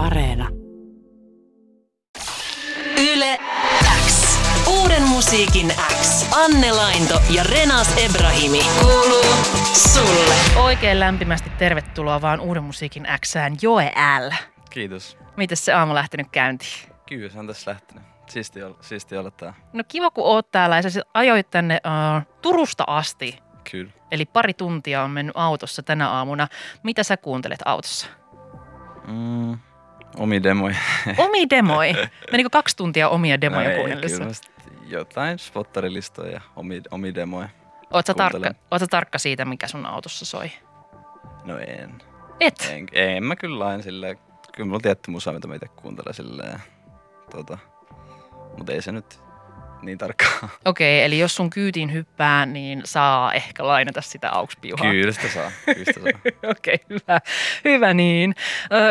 Areena. Yle X. Uuden musiikin X. Anne Lainto ja Renas Ebrahimi. Kuuluu sulle. Oikein lämpimästi tervetuloa vaan uuden musiikin Xään Joe L. Kiitos. Miten se aamu lähtenyt käyntiin? Kyllä, se on tässä lähtenyt. Siisti olla, siisti olla tää. No kiva kun oot täällä ja sä sit ajoit tänne uh, Turusta asti. Kyllä. Eli pari tuntia on mennyt autossa tänä aamuna. Mitä sä kuuntelet autossa? Mm, omi demoja. Omi demoi. Menikö kaksi tuntia omia demoja No ei, kuunnellessa? jotain spottarilistoja ja omi, omi demoja. Oot sä, tarkka, kuuntelen. oot sä tarkka siitä, mikä sun autossa soi? No en. Et? En, en mä kyllä aina silleen. Kyllä mulla on tietty musa, mitä mä itse kuuntelen silleen. Tota, mutta ei se nyt niin tarkkaa. Okei, eli jos sun kyytiin hyppää, niin saa ehkä lainata sitä aukspiuhaa. Kyllä sitä saa. Kyllä sitä saa. Okei, hyvä, hyvä niin.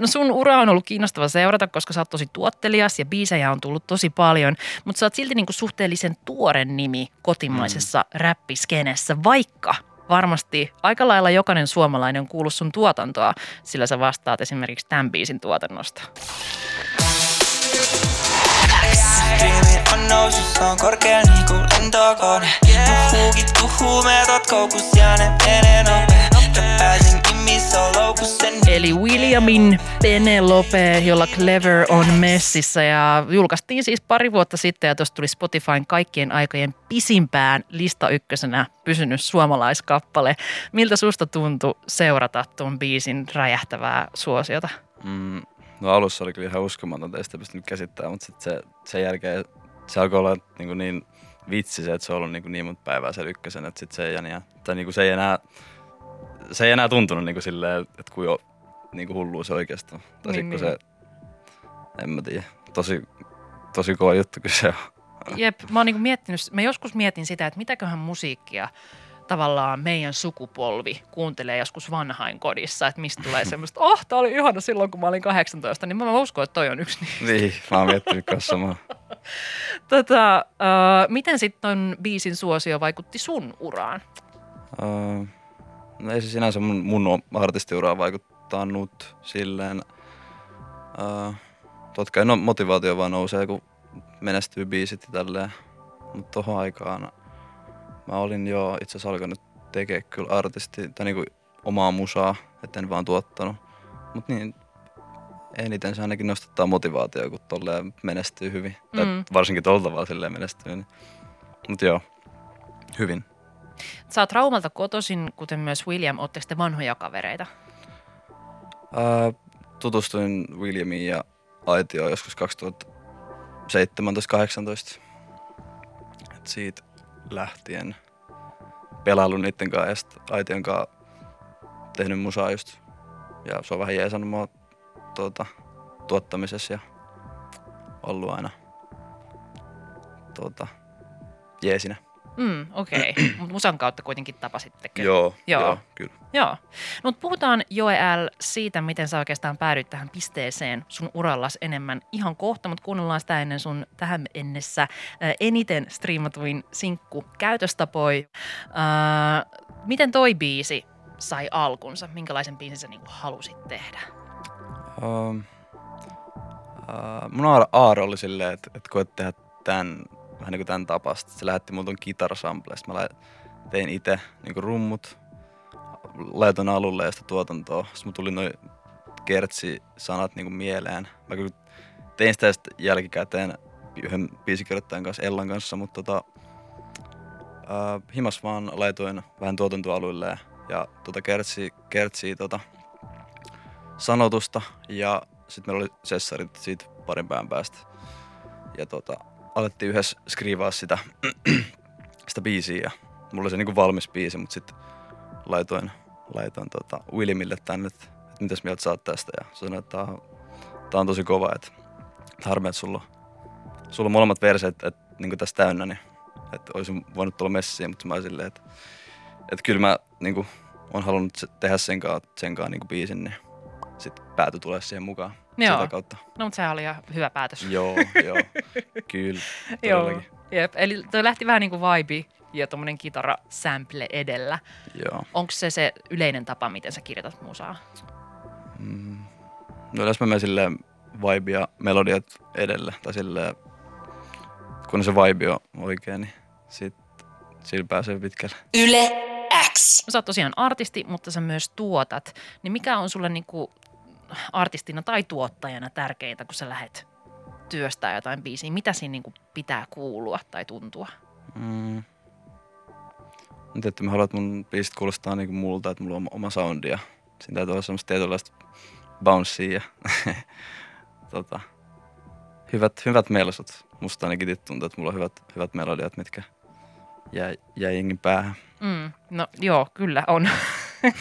No sun ura on ollut kiinnostava seurata, koska sä oot tosi tuottelias ja biisejä on tullut tosi paljon, mutta sä oot silti niinku suhteellisen tuore nimi kotimaisessa mm. räppiskenessä, vaikka varmasti aika lailla jokainen suomalainen on kuullut sun tuotantoa, sillä sä vastaat esimerkiksi tämän biisin tuotannosta. Striimi on nousussa on korkea niinku lentokone. Tuhuu meetot koukus ja ne menee nopee Eli Williamin Penelope, jolla Clever on messissä. Ja julkaistiin siis pari vuotta sitten ja tuosta tuli Spotifyn kaikkien aikojen pisimpään lista ykkösenä pysynyt suomalaiskappale. Miltä susta tuntui seurata tuon biisin räjähtävää suosiota? Mm, no alussa oli kyllä ihan uskomatonta, ei sitä pystynyt käsittämään, mutta sitten se, sen jälkeen se alkoi olla niin, kuin niin vitsi se, että se on ollut niin, kuin niin monta päivää sen ykkösen, että sit se ei enää, tai niin kuin se ei enää, se ei enää tuntunut niin kuin silleen, että kuin jo niin kuin hullua se oikeastaan. Tai Niin, niin, niin. se, en mä tiedä, tosi, tosi kova juttu kyllä se on. Jep, mä oon niinku miettinyt, mä joskus mietin sitä, että mitäköhän musiikkia tavallaan meidän sukupolvi kuuntelee joskus vanhain kodissa, että mistä tulee semmoista, oh, tää oli ihana silloin, kun mä olin 18, niin mä uskon, että toi on yksi niistä. Niin, mä oon miettinyt kanssa samaa. Tota, äh, miten sitten ton biisin suosio vaikutti sun uraan? Uh, no ei se sinänsä mun, mun artistiuraan vaikuttanut silleen. Uh, totta kai no, motivaatio vaan nousee, kun menestyy biisit ja tälleen. Mutta tohon aikaan mä olin jo itse asiassa alkanut tekee kyllä artisti, tai niinku omaa musaa, etten vaan tuottanut. Mut niin, eniten se ainakin nostattaa motivaatio, kun tolleen menestyy hyvin. Mm. Tai varsinkin tuolla tavalla silleen menestyy. Niin. Mut joo, hyvin. Sä oot Raumalta kotoisin, kuten myös William, ootteko te vanhoja kavereita? Ää, tutustuin Williamiin ja Aitioon joskus 2017-18. Et siitä lähtien pelailu niiden kanssa ja sit Aition kanssa tehnyt musaa just. Ja se on vähän jeesannut mua tuota, tuottamisessa ja ollut aina tuota, jeesinä. Mm, okei, okay. mutta musan kautta kuitenkin tapasitte. Joo, Joo. joo, kyllä. Joo. No, mutta puhutaan Joe L. siitä, miten sä oikeastaan päädyit tähän pisteeseen sun urallas enemmän ihan kohta, mutta kuunnellaan sitä ennen sun tähän ennessä äh, eniten striimatuin sinkku käytöstapoi. Äh, miten toi biisi sai alkunsa? Minkälaisen biisin sä niinku halusit tehdä? Um, uh, mun aar- aaro oli silleen, että, että koet tehdä tämän, vähän niin kuin tämän tapasta. Se lähetti mulle ton kitarasample. Sitten mä lai- tein itse niin rummut, laitoin alulle ja sitä tuotantoa. Sitten mulla tuli noin kertsi-sanat niin mieleen. Mä kyllä tein sitä jälkikäteen yhden biisikirjoittajan kanssa, Ellan kanssa, mutta tota, uh, himas vaan laitoin vähän tuotantoalueelle ja tota kertsi, kertsi tota, sanotusta ja sitten meillä oli sessarit siitä parin päivän päästä. Ja tota, alettiin yhdessä skriivaa sitä, sitä biisiä ja mulla oli se niinku valmis biisi, mutta sitten laitoin, laitoin tota Williamille tänne, että, että mitäs mieltä oot tästä? Ja se sanoi, että tää on, tää on tosi kova, että, että harmi, että sulla, sulla on molemmat verseet että, niinku tässä täynnä, niin että olisin voinut tulla messiin, mutta mä silleen, että, että kyllä mä niinku, on halunnut tehdä sen kanssa, sen kanssa niinku biisin, niin sitten pääty tulee siihen mukaan Joo. sitä kautta. No, mutta sehän oli ihan hyvä päätös. Joo, joo, kyllä, Joo. Jep. Eli toi lähti vähän niin kuin vibe ja tuommoinen kitara-sample edellä. Joo. Onko se se yleinen tapa, miten sä kirjoitat musaa? Mm. No yleensä mä menen silleen vibe ja melodiat edelle. Tai silleen, kun se vibe on oikein, niin sit, sillä pääsee pitkälle. Yle X. Sä oot tosiaan artisti, mutta sä myös tuotat. Niin mikä on sulle niinku artistina tai tuottajana tärkeintä, kun sä lähet työstää jotain biisiä? Mitä siinä niinku pitää kuulua tai tuntua? Mm. Mutta että mä haluan, että mun biisit kuulostaa niinku multa, että mulla on oma soundi ja siinä täytyy olla semmoista tietynlaista bouncea ja tota, hyvät, hyvät melsut. Musta ainakin tuntuu, että mulla on hyvät, hyvät melodiat, mitkä jäi, jäi jengin päähän. Mm, no joo, kyllä on.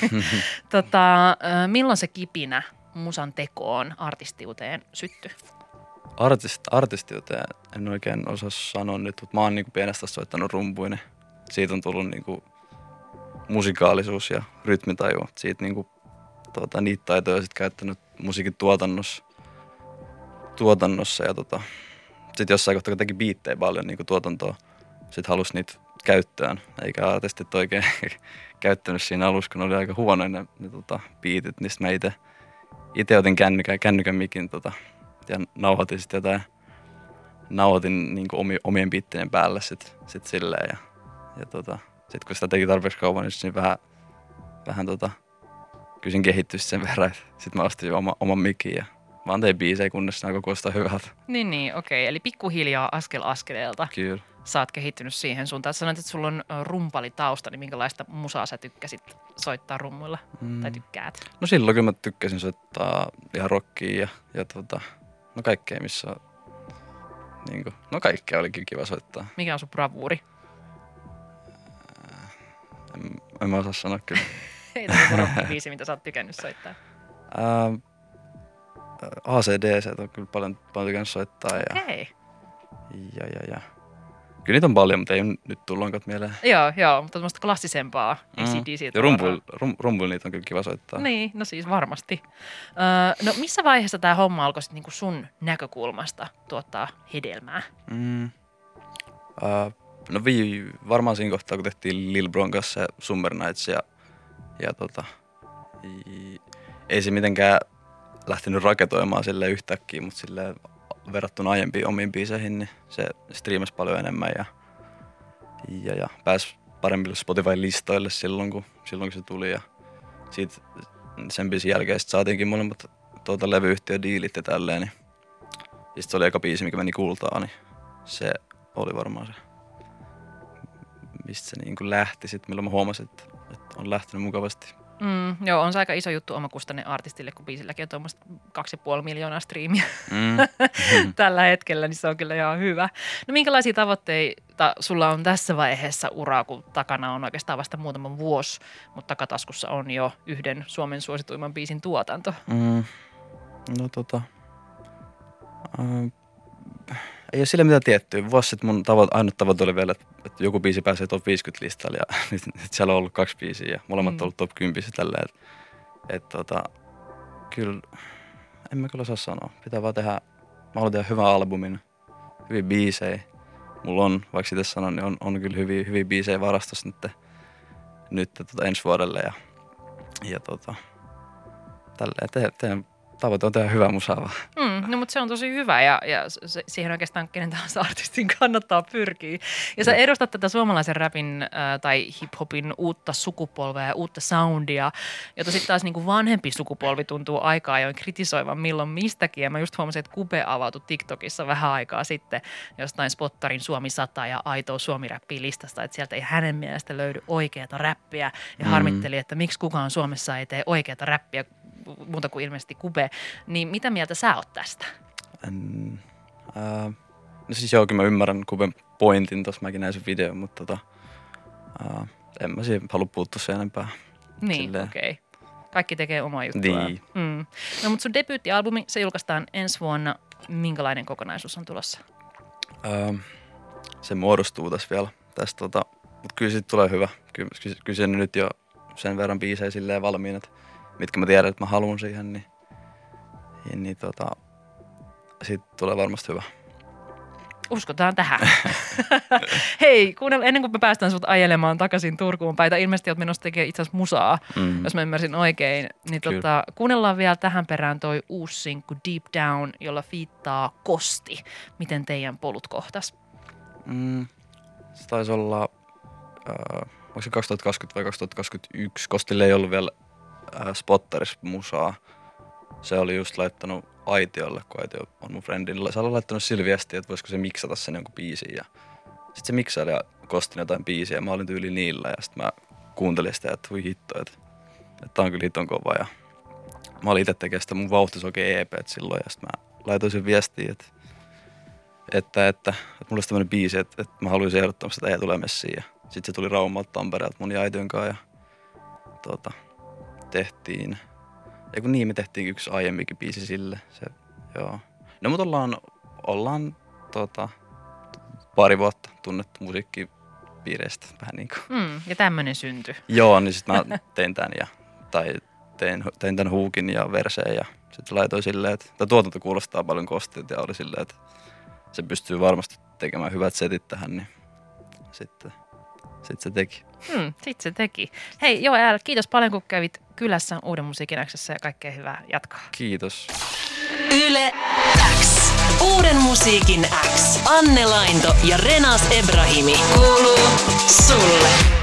tota, milloin se kipinä musan tekoon, artistiuteen sytty? Artist, artistiuteen en oikein osaa sanoa nyt, mutta mä oon niinku pienestä soittanut rumpuinen. Siitä on tullut niinku musikaalisuus ja rytmitaju. Siitä niinku, tota, niitä taitoja sit käyttänyt musiikin tuotannossa. tuotannossa ja tota, sitten jossain kohtaa, kun teki biittejä paljon niinku tuotantoa, sitten halusi niitä käyttöön, eikä artistit oikein käyttänyt siinä alussa, kun oli aika huonoja ne, ne tota, biitit, niin mä itse itse otin kännykän, kännykän mikin tota, ja nauhoitin sitten jotain, nauhoitin niin omi, omien biittien päälle sit, sit silleen ja, ja tota, sitten kun sitä teki tarpeeksi kauan, niin, niin vähän, vähän tota, kysin kehittyä sen verran, sitten mä ostin oma, oman mikin ja vaan tein biisejä, kunnes ne alkoi kuulostaa hyvältä. Niin, niin, okei. Eli pikkuhiljaa askel askeleelta Kyllä. Sä oot kehittynyt siihen suuntaan. Sanoit, että sulla on rumpalitausta, niin minkälaista musaa sä tykkäsit soittaa rummuilla Mm. tai tykkäät? No silloin kyllä mä tykkäsin soittaa ihan rockia ja, ja tota, no kaikkea missä niin kuin, no kaikkea olikin kiva soittaa. Mikä on sun bravuuri? En, en mä osaa sanoa kyllä. Ei tämä biisi, mitä sä oot tykännyt soittaa. Ää, ACDC on kyllä paljon, paljon tykännyt soittaa ja, Hei. ja, ja, ja. Kyllä niitä on paljon, mutta ei nyt tullut mieleen. Joo, joo, mutta tämmöistä klassisempaa Mm. ACDC. Ja rumpuilla rum, rumpuil niitä on kyllä kiva soittaa. Niin, no siis varmasti. Öö, no missä vaiheessa tämä homma alkoi sit niinku sun näkökulmasta tuottaa hedelmää? Mm. Ää, no vi, varmaan siinä kohtaa, kun tehtiin Lil Bron kanssa Summer Nights ja, ja tota, i, ei se mitenkään lähtenyt raketoimaan sille yhtäkkiä, mutta sille verrattuna aiempiin omiin biiseihin, niin se striimasi paljon enemmän ja, ja, ja pääsi paremmille Spotify-listoille silloin kun, silloin, kun se tuli. Ja siitä sen biisin jälkeen saatiinkin molemmat tuota, levyyhtiödiilit ja tälleen. Niin. Ja sit se oli eka biisi, mikä meni kultaan, niin se oli varmaan se, mistä se niin kuin lähti sitten, milloin mä huomasin, että, että on lähtenyt mukavasti. Mm, joo, on se aika iso juttu omakustanne artistille, kun biisilläkin on tuommoista 2,5 miljoonaa striimiä Mm. tällä hetkellä, niin se on kyllä ihan hyvä. No minkälaisia tavoitteita sulla on tässä vaiheessa uraa, kun takana on oikeastaan vasta muutama vuosi, mutta takataskussa on jo yhden Suomen suosituimman biisin tuotanto? Mm. No tota... Äh, ei ole sille mitään tiettyä. Vuosi sitten mun tavoite, ainut tavoite oli vielä, että, joku biisi pääsee top 50 listalle ja nyt, nyt siellä on ollut kaksi biisiä ja molemmat Mm. on ollut top 10 tälleen. Että et, tota, kyllä, en mä kyllä osaa sanoa. Pitää vaan tehdä, mä haluan tehdä hyvän albumin, hyviä biisejä. Mulla on, vaikka sitä sanon, niin on, on kyllä hyviä, hyviä biisejä varastossa nyt, nyt tota ensi vuodelle ja, ja tota, tälleen. Te, teidän tavoite on tehdä hyvää musaa vaan. Mm, no mutta se on tosi hyvä ja, ja se, siihen oikeastaan kenen tahansa artistin kannattaa pyrkiä. Ja sä edustat tätä suomalaisen rapin äh, tai hiphopin uutta sukupolvea ja uutta soundia, jota sitten taas niinku vanhempi sukupolvi tuntuu aika ajoin kritisoivan milloin mistäkin. Ja mä just huomasin, että Kube avautui TikTokissa vähän aikaa sitten jostain Spottarin Suomi 100 ja Aito Suomi räppi listasta, että sieltä ei hänen mielestä löydy oikeata räppiä ja Mm. harmitteli, että miksi kukaan Suomessa ei tee oikeata räppiä muuta kuin ilmeisesti Kube. Niin mitä mieltä sä oot tästä? En, ää, no siis joo, kyllä mä ymmärrän Kuben pointin, tuossa mäkin näin sen videon, mutta tota, ää, en mä siihen halua puuttua sen enempää. Niin, okei. Okay. Kaikki tekee omaa juttua. Niin. Mm. No mutta sun debyyttialbumi, se julkaistaan ensi vuonna. Minkälainen kokonaisuus on tulossa? Ää, se muodostuu tässä vielä. Tästä, tota, mutta kyllä siitä tulee hyvä. Kyllä, kyllä, nyt jo sen verran biisejä silleen valmiina, että mitkä mä tiedän, että mä haluan siihen, niin, niin, niin tota, siitä tulee varmasti hyvä. Uskotaan tähän. Hei, kuunnella, ennen kuin me päästään sut ajelemaan takaisin Turkuun päin, tai ilmeisesti oot menossa tekemään itse asiassa musaa, Mm. jos mä ymmärsin oikein, niin Kyllä. tota, kuunnellaan vielä tähän perään toi uusi sinkku Deep Down, jolla fiittaa Kosti. Miten teidän polut kohtas? Mm, se taisi olla, äh, onko se 2020 vai 2021, Kostille ei ollut vielä äh, Spotterissa musaa. Se oli just laittanut Aitiolle, kun Aitio on mun friendin. Se oli laittanut sille viestiä, että voisiko se miksata sen jonkun biisin. Ja sitten se miksaili ja kostin jotain biisiä mä olin tyyli niillä. Ja sitten mä kuuntelin sitä, että voi hitto, että, että tää on kyllä hiton kova. Ja mä olin itse tekemään sitä mun vauhtisoke EP silloin ja sitten mä laitoin sen viestiä, että että, että, että mulla olisi tämmöinen biisi, että, että mä haluaisin ehdottomasti, että ei tule messiin. Sitten se tuli Raumalta Tampereelta mun ja kanssa ja tuota, tehtiin, ja kun niin, me tehtiin yksi aiemminkin biisi sille. Se, joo. No mutta ollaan, ollaan tota, pari vuotta tunnettu musiikkipiireistä vähän niin kuin. Mm, ja tämmöinen synty. Joo, niin sitten mä tein tämän ja, tai tein, tein tämän huukin ja verseen ja sitten laitoin silleen, että tämä tuotanto kuulostaa paljon kostilta ja oli silleen, että se pystyy varmasti tekemään hyvät setit tähän, niin sitten, sitten se teki. Hmm, sit se teki. Hei Joel, kiitos paljon kun kävit kylässä Uuden musiikin Xssä ja kaikkea hyvää jatkaa. Kiitos. Yle X. Uuden musiikin X. Anne Lainto ja Renas Ebrahimi. Kuuluu sulle.